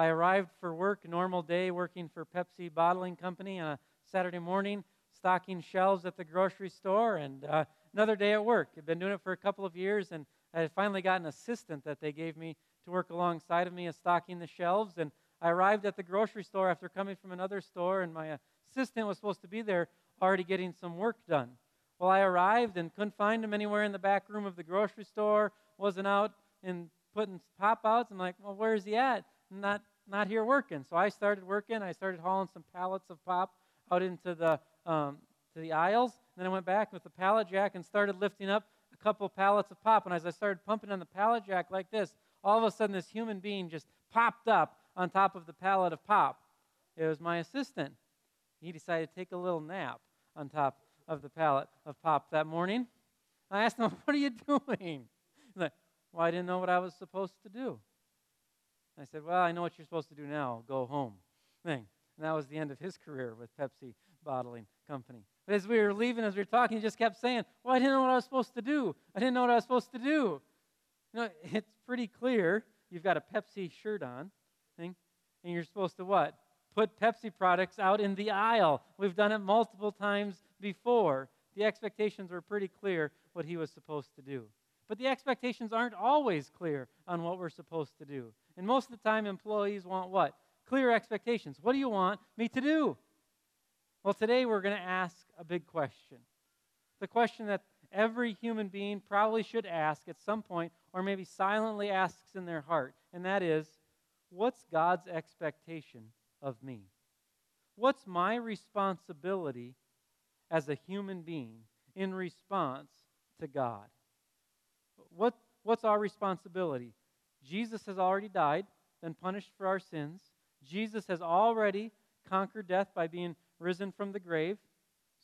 I arrived for work, normal day, working for Pepsi Bottling Company on a Saturday morning, stocking shelves at the grocery store, and uh, another day at work. I've been doing it for a couple of years, and I had finally got an assistant that they gave me to work alongside of me as stocking the shelves. And I arrived at the grocery store after coming from another store, and my assistant was supposed to be there already getting some work done. Well, I arrived and couldn't find him anywhere in the back room of the grocery store, wasn't out and putting pop outs. I'm like, well, where is he at? Not not here working. So I started working. I started hauling some pallets of pop out into the um, to the aisles. Then I went back with the pallet jack and started lifting up a couple pallets of pop. And as I started pumping on the pallet jack like this, all of a sudden this human being just popped up on top of the pallet of pop. It was my assistant. He decided to take a little nap on top of the pallet of pop that morning. I asked him, What are you doing? He's like, Well, I didn't know what I was supposed to do. I said, Well, I know what you're supposed to do now. Go home. Thing. And that was the end of his career with Pepsi Bottling Company. But as we were leaving, as we were talking, he just kept saying, Well, I didn't know what I was supposed to do. I didn't know what I was supposed to do. You know, it's pretty clear. You've got a Pepsi shirt on, thing, and you're supposed to what? Put Pepsi products out in the aisle. We've done it multiple times before. The expectations were pretty clear what he was supposed to do. But the expectations aren't always clear on what we're supposed to do. And most of the time, employees want what? Clear expectations. What do you want me to do? Well, today we're going to ask a big question. The question that every human being probably should ask at some point, or maybe silently asks in their heart, and that is what's God's expectation of me? What's my responsibility as a human being in response to God? What, what's our responsibility? Jesus has already died, been punished for our sins. Jesus has already conquered death by being risen from the grave.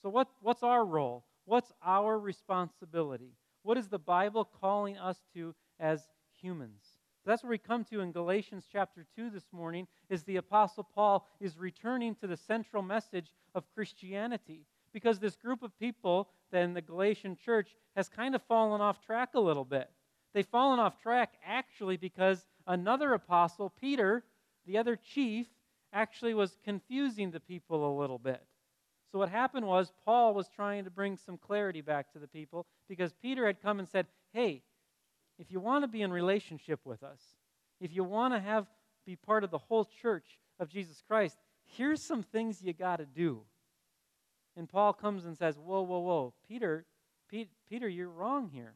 So, what, what's our role? What's our responsibility? What is the Bible calling us to as humans? So that's where we come to in Galatians chapter 2 this morning is the apostle Paul is returning to the central message of Christianity because this group of people then the Galatian church has kind of fallen off track a little bit. They've fallen off track actually because another apostle, Peter, the other chief, actually was confusing the people a little bit. So what happened was Paul was trying to bring some clarity back to the people because Peter had come and said, "Hey, if you want to be in relationship with us, if you want to have be part of the whole church of Jesus Christ, here's some things you got to do." And Paul comes and says, "Whoa, whoa, whoa, Peter, Pete, Peter, you're wrong here."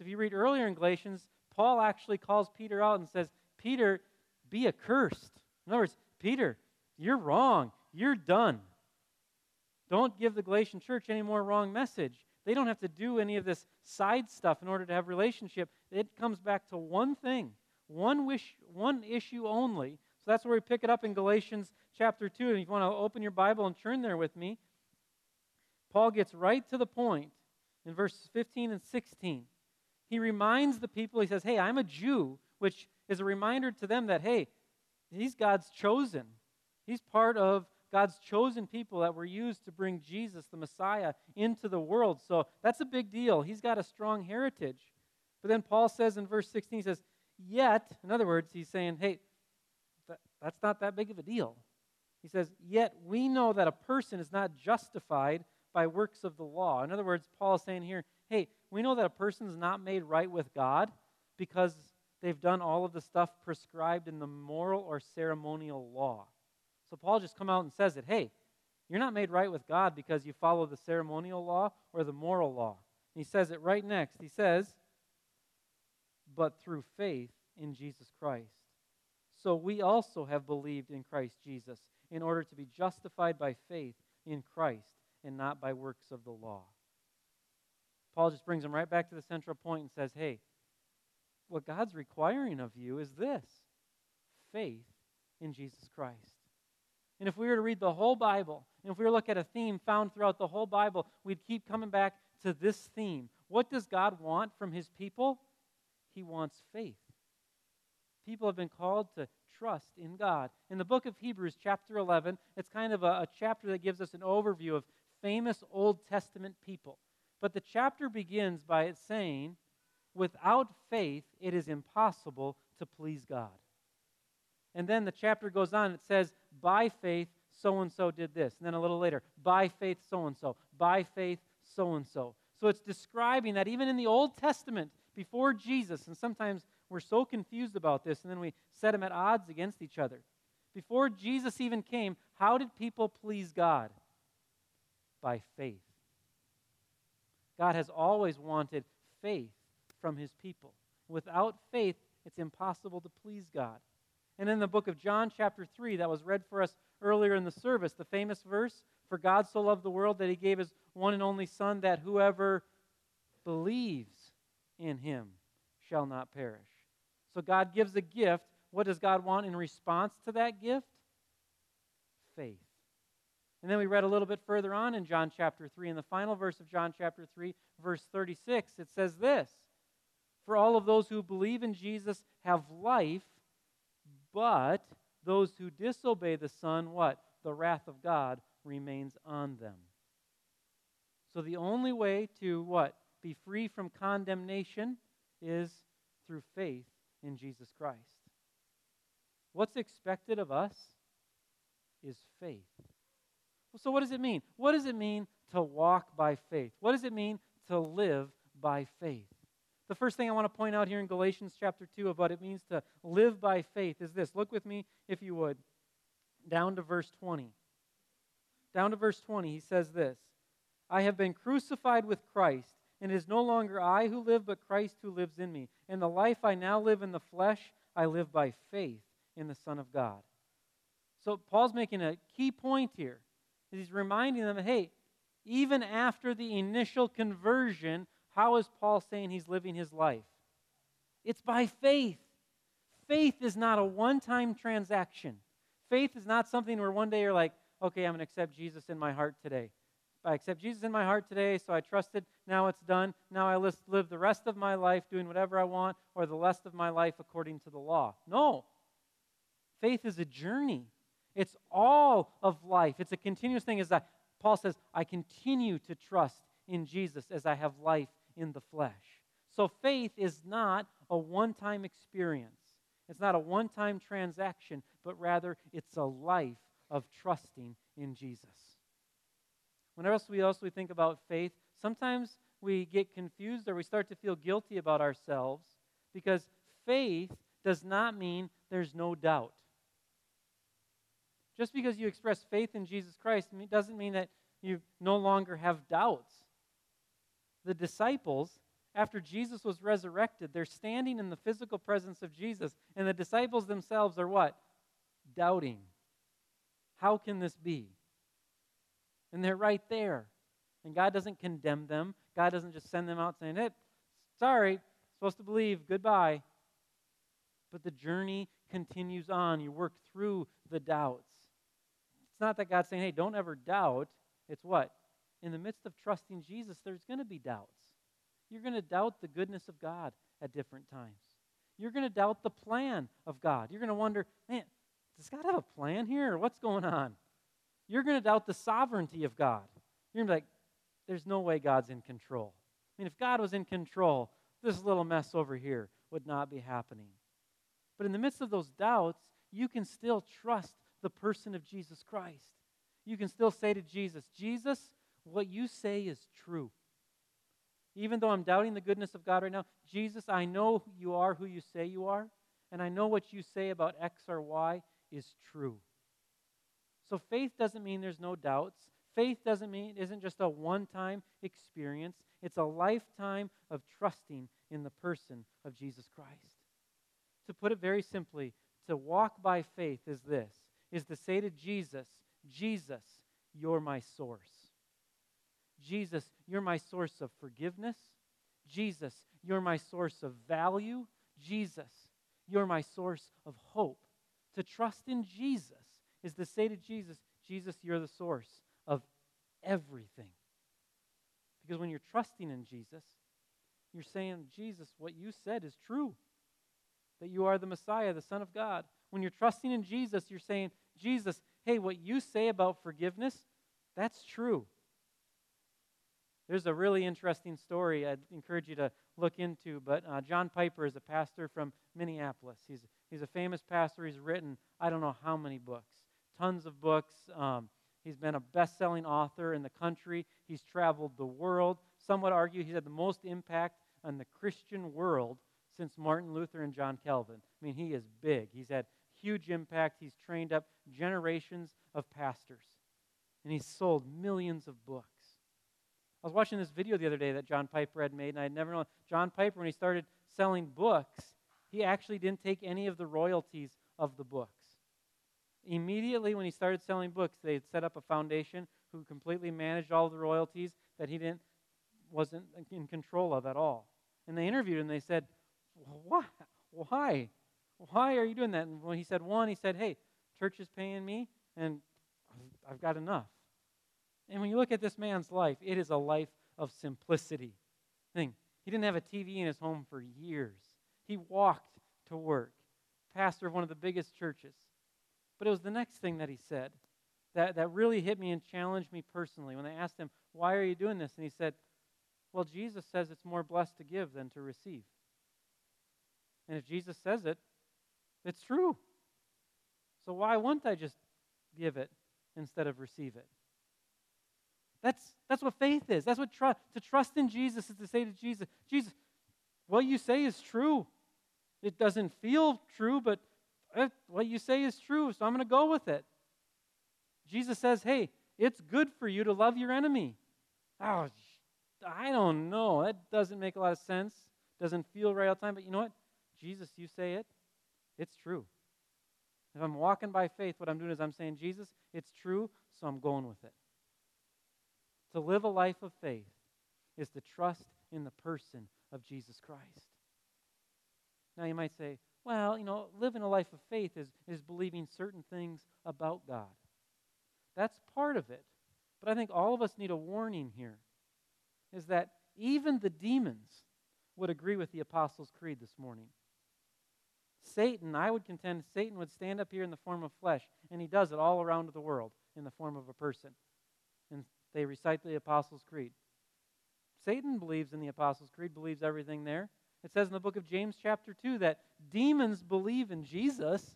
So if you read earlier in Galatians, Paul actually calls Peter out and says, "Peter, be accursed." In other words, Peter, you're wrong. You're done. Don't give the Galatian church any more wrong message. They don't have to do any of this side stuff in order to have relationship. It comes back to one thing, one wish, one issue only. So that's where we pick it up in Galatians chapter 2. And if you want to open your Bible and turn there with me, Paul gets right to the point in verses 15 and 16. He reminds the people, he says, Hey, I'm a Jew, which is a reminder to them that, hey, he's God's chosen. He's part of God's chosen people that were used to bring Jesus, the Messiah, into the world. So that's a big deal. He's got a strong heritage. But then Paul says in verse 16, he says, Yet, in other words, he's saying, hey, that, that's not that big of a deal. He says, Yet we know that a person is not justified by works of the law. In other words, Paul is saying here, hey, we know that a person is not made right with God because they've done all of the stuff prescribed in the moral or ceremonial law. So Paul just come out and says it, hey, you're not made right with God because you follow the ceremonial law or the moral law. And he says it right next. He says, but through faith in Jesus Christ. So we also have believed in Christ Jesus in order to be justified by faith in Christ and not by works of the law. Paul just brings them right back to the central point and says, hey, what God's requiring of you is this faith in Jesus Christ. And if we were to read the whole Bible, and if we were to look at a theme found throughout the whole Bible, we'd keep coming back to this theme. What does God want from his people? He wants faith. People have been called to trust in God. In the book of Hebrews, chapter 11, it's kind of a, a chapter that gives us an overview of famous Old Testament people. But the chapter begins by it saying, Without faith, it is impossible to please God. And then the chapter goes on. It says, by faith, so and so did this. And then a little later, by faith, so and so. By faith, so and so. So it's describing that even in the Old Testament, before Jesus, and sometimes we're so confused about this, and then we set them at odds against each other. Before Jesus even came, how did people please God? By faith. God has always wanted faith from his people. Without faith, it's impossible to please God. And in the book of John, chapter 3, that was read for us earlier in the service, the famous verse For God so loved the world that he gave his one and only Son, that whoever believes in him shall not perish. So God gives a gift. What does God want in response to that gift? Faith. And then we read a little bit further on in John chapter 3, in the final verse of John chapter 3, verse 36, it says this For all of those who believe in Jesus have life, but those who disobey the Son, what? The wrath of God remains on them. So the only way to what? Be free from condemnation is through faith in Jesus Christ. What's expected of us is faith. So, what does it mean? What does it mean to walk by faith? What does it mean to live by faith? The first thing I want to point out here in Galatians chapter 2 of what it means to live by faith is this. Look with me, if you would, down to verse 20. Down to verse 20, he says this I have been crucified with Christ, and it is no longer I who live, but Christ who lives in me. And the life I now live in the flesh, I live by faith in the Son of God. So Paul's making a key point here. He's reminding them, hey, even after the initial conversion, how is Paul saying he's living his life? It's by faith. Faith is not a one time transaction. Faith is not something where one day you're like, okay, I'm going to accept Jesus in my heart today. I accept Jesus in my heart today, so I trusted. Now it's done. Now I live the rest of my life doing whatever I want, or the rest of my life according to the law. No. Faith is a journey. It's all of life. It's a continuous thing. As that Paul says, I continue to trust in Jesus as I have life in the flesh. So faith is not a one time experience, it's not a one time transaction, but rather it's a life of trusting in Jesus. Whenever else we also think about faith, sometimes we get confused or we start to feel guilty about ourselves because faith does not mean there's no doubt. Just because you express faith in Jesus Christ doesn't mean that you no longer have doubts. The disciples, after Jesus was resurrected, they're standing in the physical presence of Jesus, and the disciples themselves are what? Doubting. How can this be? And they're right there. And God doesn't condemn them. God doesn't just send them out saying, hey, sorry, supposed to believe, goodbye. But the journey continues on. You work through the doubts. It's not that God's saying, hey, don't ever doubt. It's what? In the midst of trusting Jesus, there's going to be doubts. You're going to doubt the goodness of God at different times. You're going to doubt the plan of God. You're going to wonder, man, does God have a plan here? What's going on? You're going to doubt the sovereignty of God. You're going to be like, there's no way God's in control. I mean, if God was in control, this little mess over here would not be happening. But in the midst of those doubts, you can still trust the person of Jesus Christ. You can still say to Jesus, Jesus, what you say is true. Even though I'm doubting the goodness of God right now, Jesus, I know you are who you say you are, and I know what you say about X or Y is true. So faith doesn't mean there's no doubts. Faith doesn't mean it isn't just a one-time experience. It's a lifetime of trusting in the person of Jesus Christ. To put it very simply, to walk by faith is this is to say to Jesus, Jesus, you're my source. Jesus, you're my source of forgiveness. Jesus, you're my source of value. Jesus, you're my source of hope. To trust in Jesus is to say to Jesus, Jesus, you're the source of everything. Because when you're trusting in Jesus, you're saying, Jesus, what you said is true. That you are the Messiah, the Son of God. When you're trusting in Jesus, you're saying, Jesus, hey, what you say about forgiveness, that's true. There's a really interesting story I'd encourage you to look into, but uh, John Piper is a pastor from Minneapolis. He's, he's a famous pastor. He's written I don't know how many books, tons of books. Um, he's been a best selling author in the country. He's traveled the world. Some would argue he's had the most impact on the Christian world since Martin Luther and John Calvin. I mean, he is big. He's had huge impact. He's trained up generations of pastors, and he's sold millions of books. I was watching this video the other day that John Piper had made, and I had never known. John Piper, when he started selling books, he actually didn't take any of the royalties of the books. Immediately when he started selling books, they had set up a foundation who completely managed all the royalties that he didn't wasn't in control of at all. And they interviewed him. And they said, "Why? Why? Why are you doing that?" And when he said one, he said, "Hey, church is paying me, and I've got enough." And when you look at this man's life, it is a life of simplicity. Thing. He didn't have a TV in his home for years. He walked to work, pastor of one of the biggest churches. But it was the next thing that he said that, that really hit me and challenged me personally when I asked him, Why are you doing this? And he said, Well, Jesus says it's more blessed to give than to receive. And if Jesus says it, it's true. So why wouldn't I just give it instead of receive it? That's, that's what faith is. That's what trust. To trust in Jesus is to say to Jesus, Jesus, what you say is true. It doesn't feel true, but what you say is true, so I'm going to go with it. Jesus says, hey, it's good for you to love your enemy. Oh, I don't know. That doesn't make a lot of sense. Doesn't feel right all the time, but you know what? Jesus, you say it. It's true. If I'm walking by faith, what I'm doing is I'm saying, Jesus, it's true, so I'm going with it. To live a life of faith is to trust in the person of Jesus Christ. Now, you might say, well, you know, living a life of faith is, is believing certain things about God. That's part of it. But I think all of us need a warning here is that even the demons would agree with the Apostles' Creed this morning. Satan, I would contend, Satan would stand up here in the form of flesh, and he does it all around the world in the form of a person. And they recite the Apostles' Creed. Satan believes in the Apostles' Creed, believes everything there. It says in the book of James, chapter 2, that demons believe in Jesus,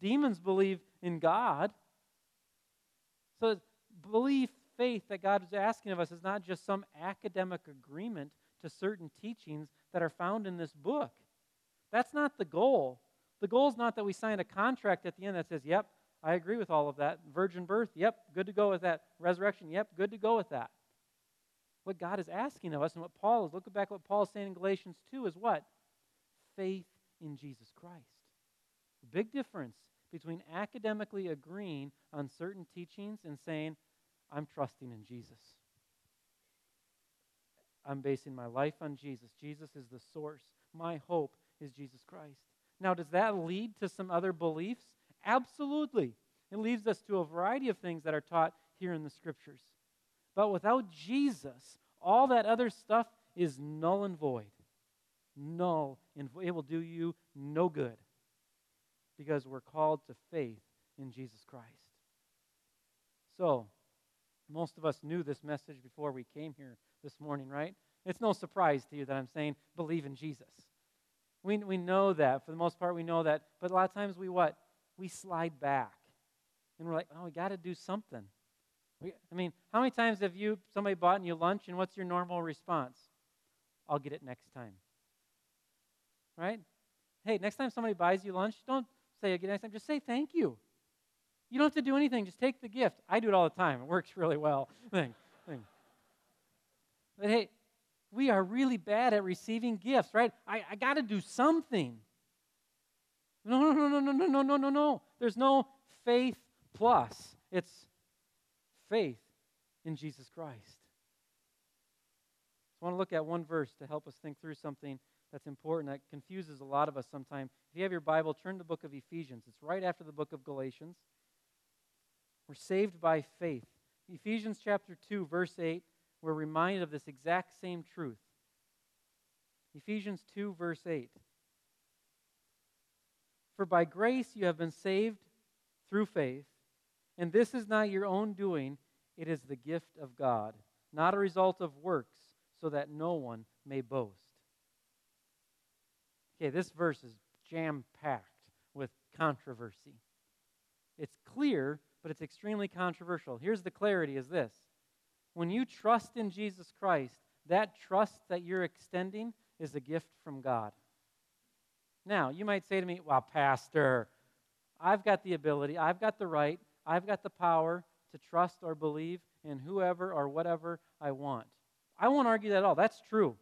demons believe in God. So, belief, faith that God is asking of us is not just some academic agreement to certain teachings that are found in this book. That's not the goal. The goal is not that we sign a contract at the end that says, yep, I agree with all of that. Virgin birth, yep, good to go with that. Resurrection, yep, good to go with that. What God is asking of us and what Paul is, look back what Paul is saying in Galatians 2 is what? Faith in Jesus Christ. The big difference between academically agreeing on certain teachings and saying, I'm trusting in Jesus. I'm basing my life on Jesus. Jesus is the source. My hope is Jesus Christ. Now, does that lead to some other beliefs? Absolutely. It leads us to a variety of things that are taught here in the scriptures. But without Jesus, all that other stuff is null and void. Null and void. It will do you no good because we're called to faith in Jesus Christ. So, most of us knew this message before we came here this morning, right? It's no surprise to you that I'm saying believe in Jesus. We, we know that. For the most part, we know that. But a lot of times we what? We slide back. And we're like, oh, we got to do something. We, I mean, how many times have you, somebody bought you lunch, and what's your normal response? I'll get it next time. Right? Hey, next time somebody buys you lunch, don't say again next time. Just say thank you. You don't have to do anything. Just take the gift. I do it all the time. It works really well. Thing, thing. We are really bad at receiving gifts, right? I, I got to do something. No, no, no, no, no, no, no, no, no. There's no faith plus. It's faith in Jesus Christ. I want to look at one verse to help us think through something that's important that confuses a lot of us sometimes. If you have your Bible, turn to the book of Ephesians. It's right after the book of Galatians. We're saved by faith. Ephesians chapter 2, verse 8, we're reminded of this exact same truth. Ephesians 2, verse 8. For by grace you have been saved through faith, and this is not your own doing, it is the gift of God, not a result of works, so that no one may boast. Okay, this verse is jam packed with controversy. It's clear, but it's extremely controversial. Here's the clarity is this. When you trust in Jesus Christ, that trust that you're extending is a gift from God. Now, you might say to me, well, Pastor, I've got the ability, I've got the right, I've got the power to trust or believe in whoever or whatever I want. I won't argue that at all. That's true.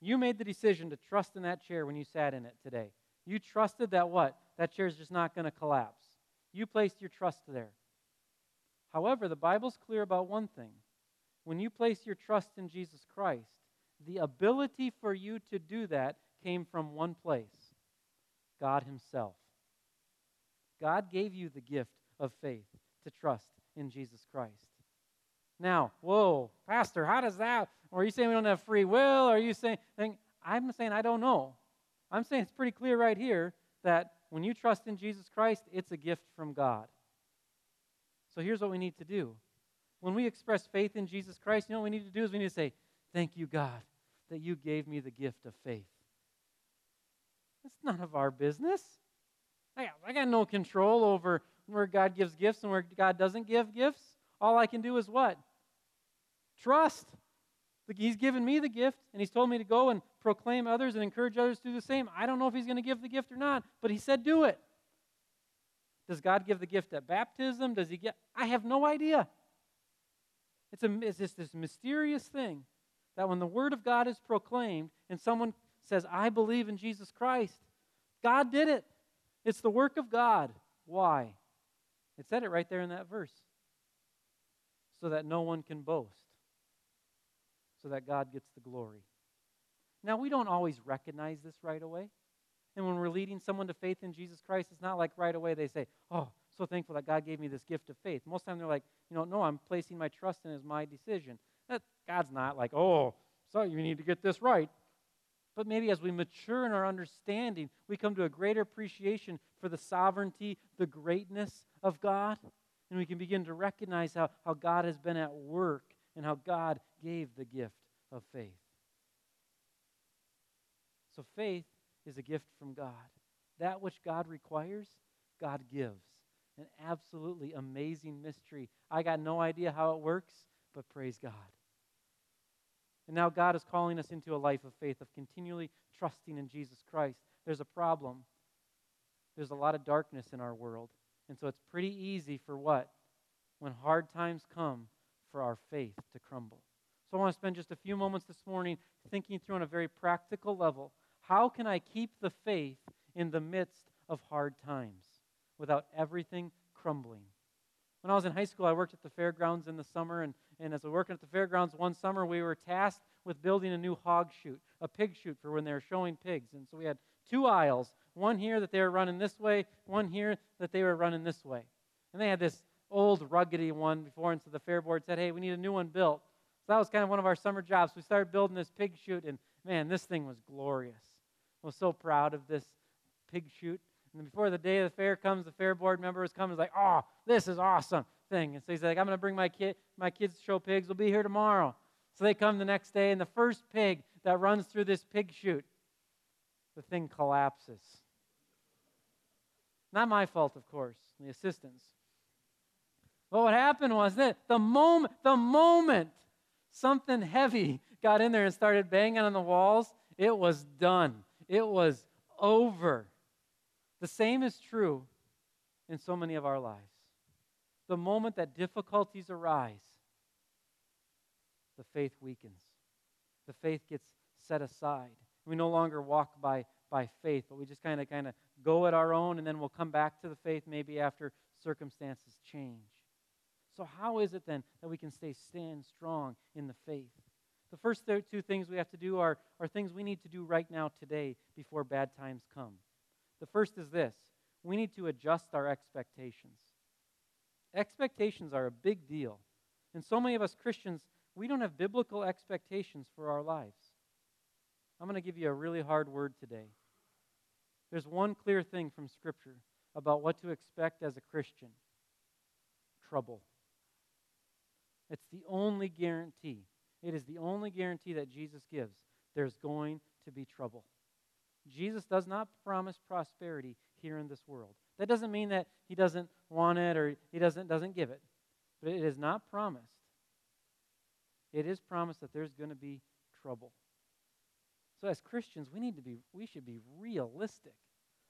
You made the decision to trust in that chair when you sat in it today. You trusted that what? That chair is just not going to collapse. You placed your trust there. However, the Bible's clear about one thing. When you place your trust in Jesus Christ, the ability for you to do that came from one place God Himself. God gave you the gift of faith to trust in Jesus Christ. Now, whoa, Pastor, how does that? Or are you saying we don't have free will? Or are you saying, I'm saying I don't know. I'm saying it's pretty clear right here that when you trust in Jesus Christ, it's a gift from God. So here's what we need to do. When we express faith in Jesus Christ, you know what we need to do is we need to say, Thank you, God, that you gave me the gift of faith. That's none of our business. I, I got no control over where God gives gifts and where God doesn't give gifts. All I can do is what? Trust. He's given me the gift, and He's told me to go and proclaim others and encourage others to do the same. I don't know if He's going to give the gift or not, but He said do it. Does God give the gift at baptism? Does He get? I have no idea. It's, a, it's just this mysterious thing that when the Word of God is proclaimed and someone says, I believe in Jesus Christ, God did it. It's the work of God. Why? It said it right there in that verse. So that no one can boast. So that God gets the glory. Now, we don't always recognize this right away. And when we're leading someone to faith in Jesus Christ, it's not like right away they say, Oh, so thankful that God gave me this gift of faith. Most of the time they're like, You know, no, I'm placing my trust in as my decision. That, God's not like, Oh, so you need to get this right. But maybe as we mature in our understanding, we come to a greater appreciation for the sovereignty, the greatness of God. And we can begin to recognize how, how God has been at work and how God gave the gift of faith. So faith is a gift from God. That which God requires, God gives. An absolutely amazing mystery. I got no idea how it works, but praise God. And now God is calling us into a life of faith, of continually trusting in Jesus Christ. There's a problem. There's a lot of darkness in our world. And so it's pretty easy for what? When hard times come, for our faith to crumble. So I want to spend just a few moments this morning thinking through on a very practical level how can I keep the faith in the midst of hard times without everything crumbling? When I was in high school, I worked at the fairgrounds in the summer, and, and as I was working at the fairgrounds one summer, we were tasked with building a new hog chute, a pig chute for when they were showing pigs. And so we had two aisles, one here that they were running this way, one here that they were running this way. And they had this old ruggedy one before, and so the fair board said, hey, we need a new one built. So that was kind of one of our summer jobs. We started building this pig chute, and man, this thing was glorious. I was so proud of this pig chute. And before the day of the fair comes, the fair board members come and is like, oh, this is awesome thing. And so he's like, I'm going to bring my kid, my kids to show pigs. We'll be here tomorrow. So they come the next day, and the first pig that runs through this pig chute, the thing collapses. Not my fault, of course, the assistants. But what happened was that the moment, the moment something heavy got in there and started banging on the walls, it was done. It was over. The same is true in so many of our lives. The moment that difficulties arise, the faith weakens. The faith gets set aside. We no longer walk by, by faith, but we just kind of kind of go at our own and then we'll come back to the faith maybe after circumstances change. So how is it then that we can stay stand strong in the faith? The first two things we have to do are, are things we need to do right now today before bad times come. The first is this we need to adjust our expectations. Expectations are a big deal. And so many of us Christians, we don't have biblical expectations for our lives. I'm going to give you a really hard word today. There's one clear thing from Scripture about what to expect as a Christian trouble. It's the only guarantee. It is the only guarantee that Jesus gives. There's going to be trouble. Jesus does not promise prosperity here in this world. That doesn't mean that he doesn't want it or he doesn't, doesn't give it. But it is not promised. It is promised that there's going to be trouble. So as Christians, we need to be we should be realistic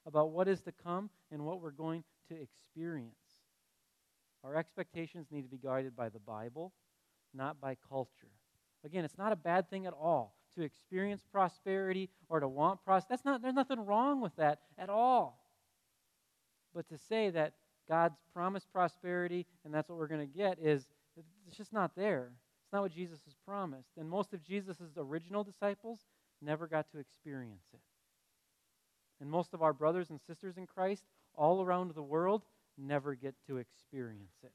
about what is to come and what we're going to experience. Our expectations need to be guided by the Bible, not by culture. Again, it's not a bad thing at all to experience prosperity or to want prosperity. That's not there's nothing wrong with that at all. But to say that God's promised prosperity and that's what we're going to get is it's just not there. It's not what Jesus has promised. And most of Jesus' original disciples never got to experience it. And most of our brothers and sisters in Christ all around the world never get to experience it.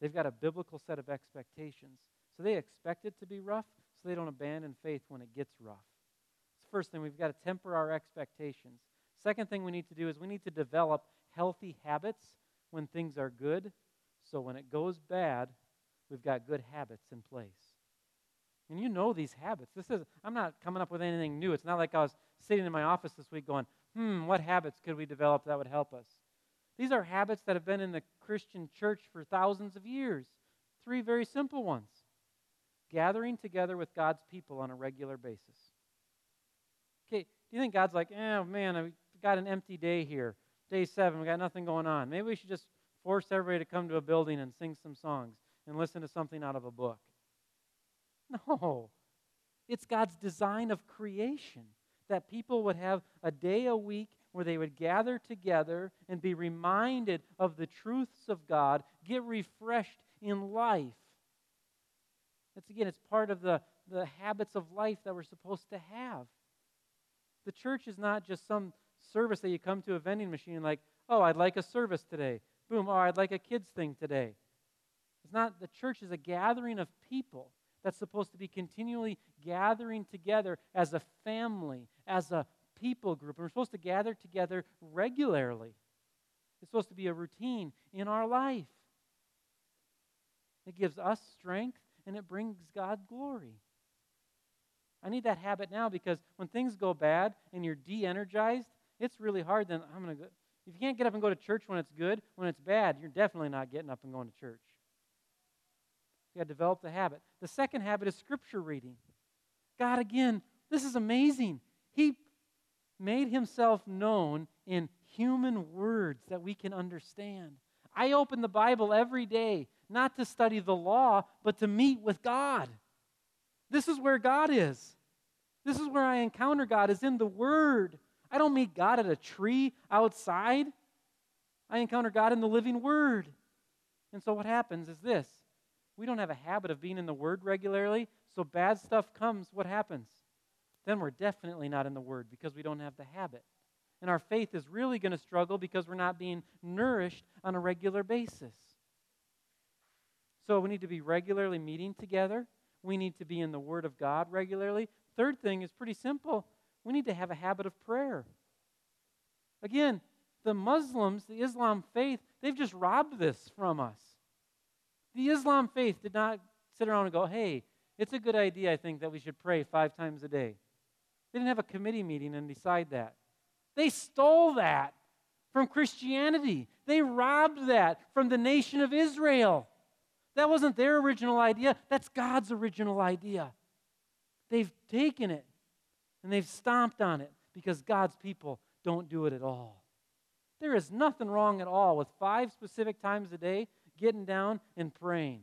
They've got a biblical set of expectations. So they expect it to be rough, so they don't abandon faith when it gets rough. It's the first thing. We've got to temper our expectations. Second thing we need to do is we need to develop healthy habits when things are good. So when it goes bad, we've got good habits in place. And you know these habits. This is I'm not coming up with anything new. It's not like I was sitting in my office this week going, "Hmm, what habits could we develop that would help us?" These are habits that have been in the Christian church for thousands of years. Three very simple ones gathering together with God's people on a regular basis. Okay, do you think God's like, oh man, I've got an empty day here. Day seven, we got nothing going on. Maybe we should just force everybody to come to a building and sing some songs and listen to something out of a book. No. It's God's design of creation that people would have a day a week where they would gather together and be reminded of the truths of God, get refreshed in life. It's again, it's part of the, the habits of life that we're supposed to have. The church is not just some service that you come to a vending machine like, oh, I'd like a service today. Boom, oh, I'd like a kids thing today. It's not, the church is a gathering of people that's supposed to be continually gathering together as a family, as a people group. And we're supposed to gather together regularly. It's supposed to be a routine in our life. It gives us strength and it brings God glory. I need that habit now because when things go bad and you're de energized, it's really hard. Then I'm going to go. If you can't get up and go to church when it's good, when it's bad, you're definitely not getting up and going to church. You got to develop the habit. The second habit is scripture reading. God, again, this is amazing. He made himself known in human words that we can understand. I open the Bible every day, not to study the law, but to meet with God. This is where God is. This is where I encounter God, is in the Word. I don't meet God at a tree outside. I encounter God in the living Word. And so what happens is this we don't have a habit of being in the Word regularly, so bad stuff comes. What happens? then we're definitely not in the Word because we don't have the habit. And our faith is really going to struggle because we're not being nourished on a regular basis. So we need to be regularly meeting together. We need to be in the Word of God regularly. Third thing is pretty simple we need to have a habit of prayer. Again, the Muslims, the Islam faith, they've just robbed this from us. The Islam faith did not sit around and go, hey, it's a good idea, I think, that we should pray five times a day. They didn't have a committee meeting and decide that. They stole that from Christianity. They robbed that from the nation of Israel. That wasn't their original idea, that's God's original idea. They've taken it and they've stomped on it because God's people don't do it at all. There is nothing wrong at all with five specific times a day getting down and praying.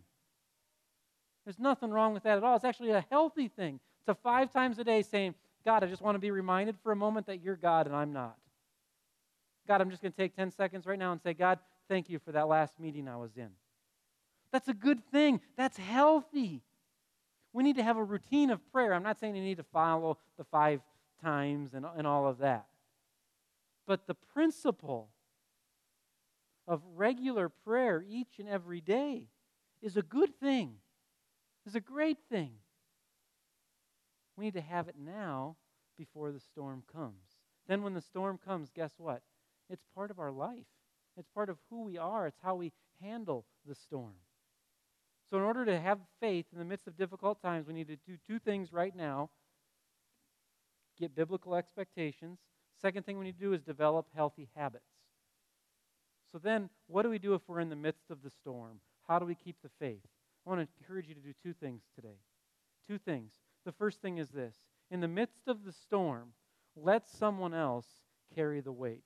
There's nothing wrong with that at all. It's actually a healthy thing to five times a day saying, God, I just want to be reminded for a moment that you're God and I'm not. God, I'm just going to take 10 seconds right now and say, God, thank you for that last meeting I was in. That's a good thing. That's healthy. We need to have a routine of prayer. I'm not saying you need to follow the five times and, and all of that. But the principle of regular prayer each and every day is a good thing, is a great thing. We need to have it now before the storm comes. Then, when the storm comes, guess what? It's part of our life, it's part of who we are, it's how we handle the storm. So, in order to have faith in the midst of difficult times, we need to do two things right now get biblical expectations. Second thing we need to do is develop healthy habits. So then, what do we do if we're in the midst of the storm? How do we keep the faith? I want to encourage you to do two things today. Two things. The first thing is this in the midst of the storm, let someone else carry the weight.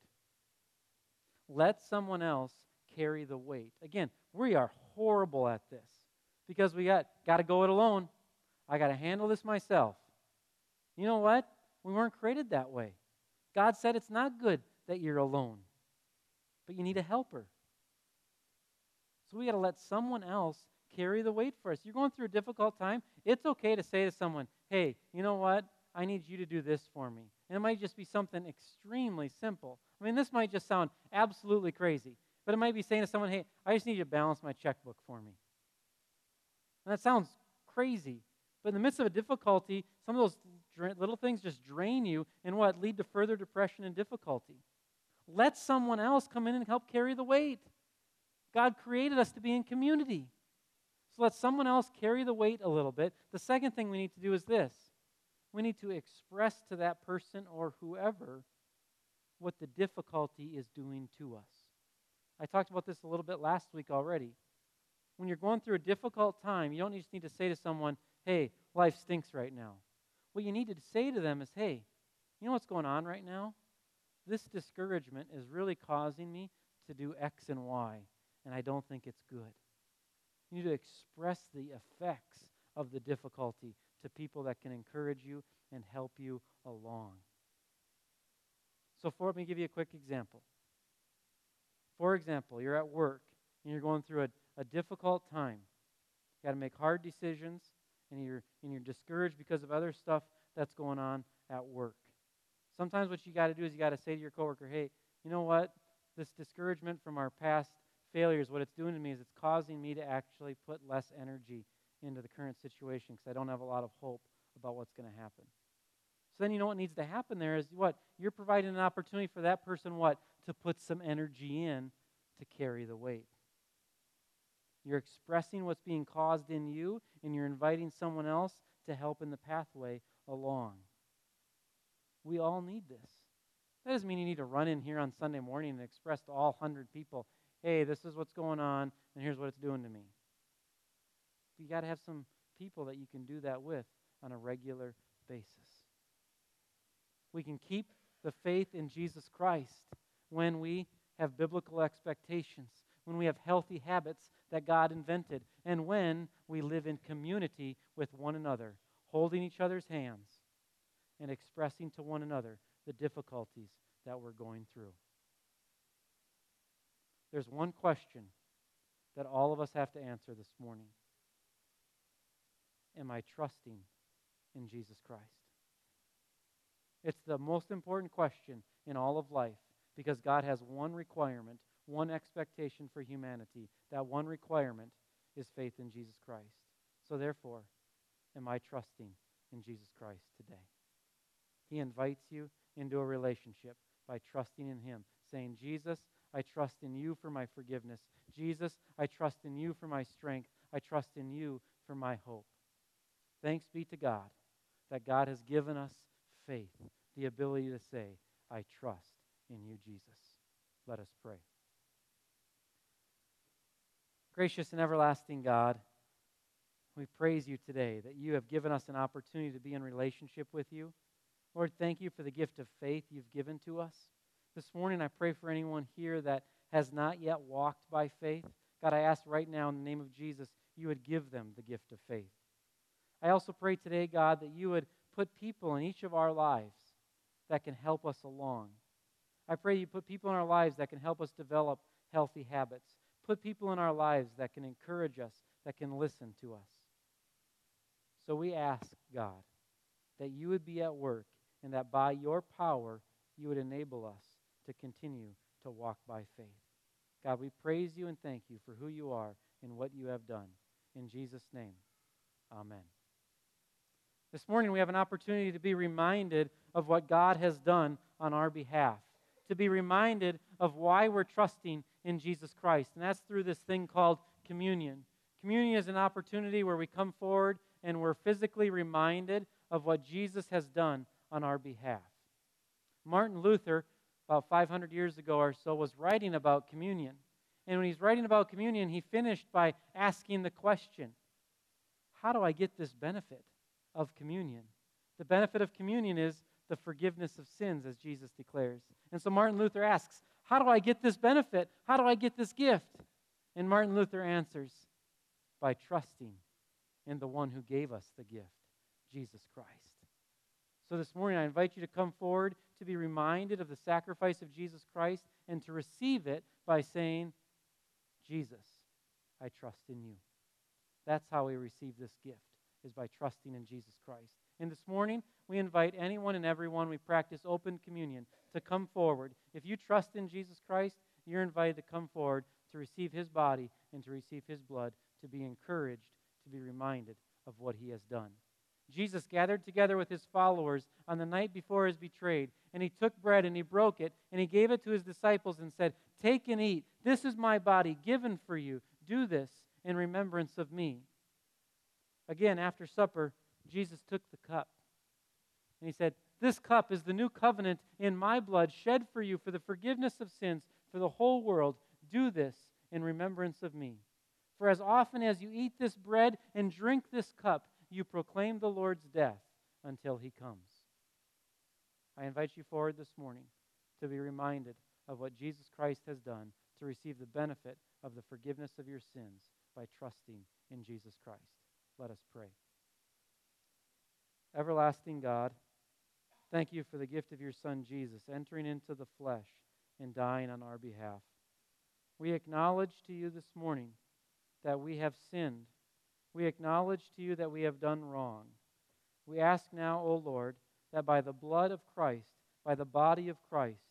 Let someone else carry the weight. Again, we are horrible at this because we got got to go it alone. I got to handle this myself. You know what? We weren't created that way. God said it's not good that you're alone, but you need a helper. So we got to let someone else carry the weight for us. You're going through a difficult time. It's okay to say to someone, hey, you know what? I need you to do this for me. And it might just be something extremely simple. I mean, this might just sound absolutely crazy, but it might be saying to someone, hey, I just need you to balance my checkbook for me. And that sounds crazy. But in the midst of a difficulty, some of those little things just drain you and what? Lead to further depression and difficulty. Let someone else come in and help carry the weight. God created us to be in community. So let someone else carry the weight a little bit. The second thing we need to do is this we need to express to that person or whoever what the difficulty is doing to us. I talked about this a little bit last week already. When you're going through a difficult time, you don't just need to say to someone, hey, life stinks right now. What you need to say to them is, hey, you know what's going on right now? This discouragement is really causing me to do X and Y, and I don't think it's good. You need to express the effects of the difficulty to people that can encourage you and help you along. So, for, let me give you a quick example. For example, you're at work and you're going through a, a difficult time. You got to make hard decisions and you're, and you're discouraged because of other stuff that's going on at work. Sometimes what you got to do is you got to say to your coworker, hey, you know what? This discouragement from our past failures, what it's doing to me is it's causing me to actually put less energy into the current situation because I don't have a lot of hope about what's going to happen. So then you know what needs to happen there is what? You're providing an opportunity for that person what? To put some energy in to carry the weight. You're expressing what's being caused in you, and you're inviting someone else to help in the pathway along. We all need this. That doesn't mean you need to run in here on Sunday morning and express to all 100 people, hey, this is what's going on, and here's what it's doing to me. You got to have some people that you can do that with on a regular basis. We can keep the faith in Jesus Christ when we have biblical expectations, when we have healthy habits that God invented, and when we live in community with one another, holding each other's hands and expressing to one another the difficulties that we're going through. There's one question that all of us have to answer this morning Am I trusting in Jesus Christ? It's the most important question in all of life because God has one requirement, one expectation for humanity. That one requirement is faith in Jesus Christ. So, therefore, am I trusting in Jesus Christ today? He invites you into a relationship by trusting in Him, saying, Jesus, I trust in you for my forgiveness. Jesus, I trust in you for my strength. I trust in you for my hope. Thanks be to God that God has given us faith, the ability to say, I trust in you, Jesus. Let us pray. Gracious and everlasting God, we praise you today that you have given us an opportunity to be in relationship with you. Lord, thank you for the gift of faith you've given to us. This morning, I pray for anyone here that has not yet walked by faith. God, I ask right now in the name of Jesus, you would give them the gift of faith. I also pray today, God, that you would put people in each of our lives that can help us along. I pray you put people in our lives that can help us develop healthy habits. Put people in our lives that can encourage us, that can listen to us. So we ask, God, that you would be at work and that by your power you would enable us to continue to walk by faith. God, we praise you and thank you for who you are and what you have done. In Jesus' name, amen. This morning, we have an opportunity to be reminded of what God has done on our behalf, to be reminded of why we're trusting in Jesus Christ. And that's through this thing called communion. Communion is an opportunity where we come forward and we're physically reminded of what Jesus has done on our behalf. Martin Luther about 500 years ago or so, was writing about communion. And when he's writing about communion, he finished by asking the question How do I get this benefit of communion? The benefit of communion is the forgiveness of sins, as Jesus declares. And so Martin Luther asks, How do I get this benefit? How do I get this gift? And Martin Luther answers, By trusting in the one who gave us the gift, Jesus Christ. So this morning, I invite you to come forward to be reminded of the sacrifice of Jesus Christ and to receive it by saying, Jesus, I trust in you. That's how we receive this gift, is by trusting in Jesus Christ. And this morning, we invite anyone and everyone we practice open communion to come forward. If you trust in Jesus Christ, you're invited to come forward to receive his body and to receive his blood, to be encouraged, to be reminded of what he has done. Jesus gathered together with his followers on the night before his betrayed, and he took bread and he broke it, and he gave it to his disciples and said, Take and eat. This is my body given for you. Do this in remembrance of me. Again, after supper, Jesus took the cup and he said, This cup is the new covenant in my blood, shed for you for the forgiveness of sins for the whole world. Do this in remembrance of me. For as often as you eat this bread and drink this cup, you proclaim the Lord's death until he comes. I invite you forward this morning to be reminded of what Jesus Christ has done to receive the benefit of the forgiveness of your sins by trusting in Jesus Christ. Let us pray. Everlasting God, thank you for the gift of your Son Jesus entering into the flesh and dying on our behalf. We acknowledge to you this morning that we have sinned. We acknowledge to you that we have done wrong. We ask now, O Lord, that by the blood of Christ, by the body of Christ,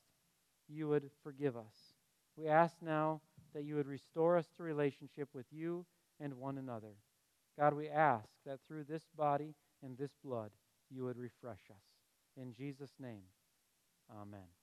you would forgive us. We ask now that you would restore us to relationship with you and one another. God, we ask that through this body and this blood, you would refresh us. In Jesus' name, amen.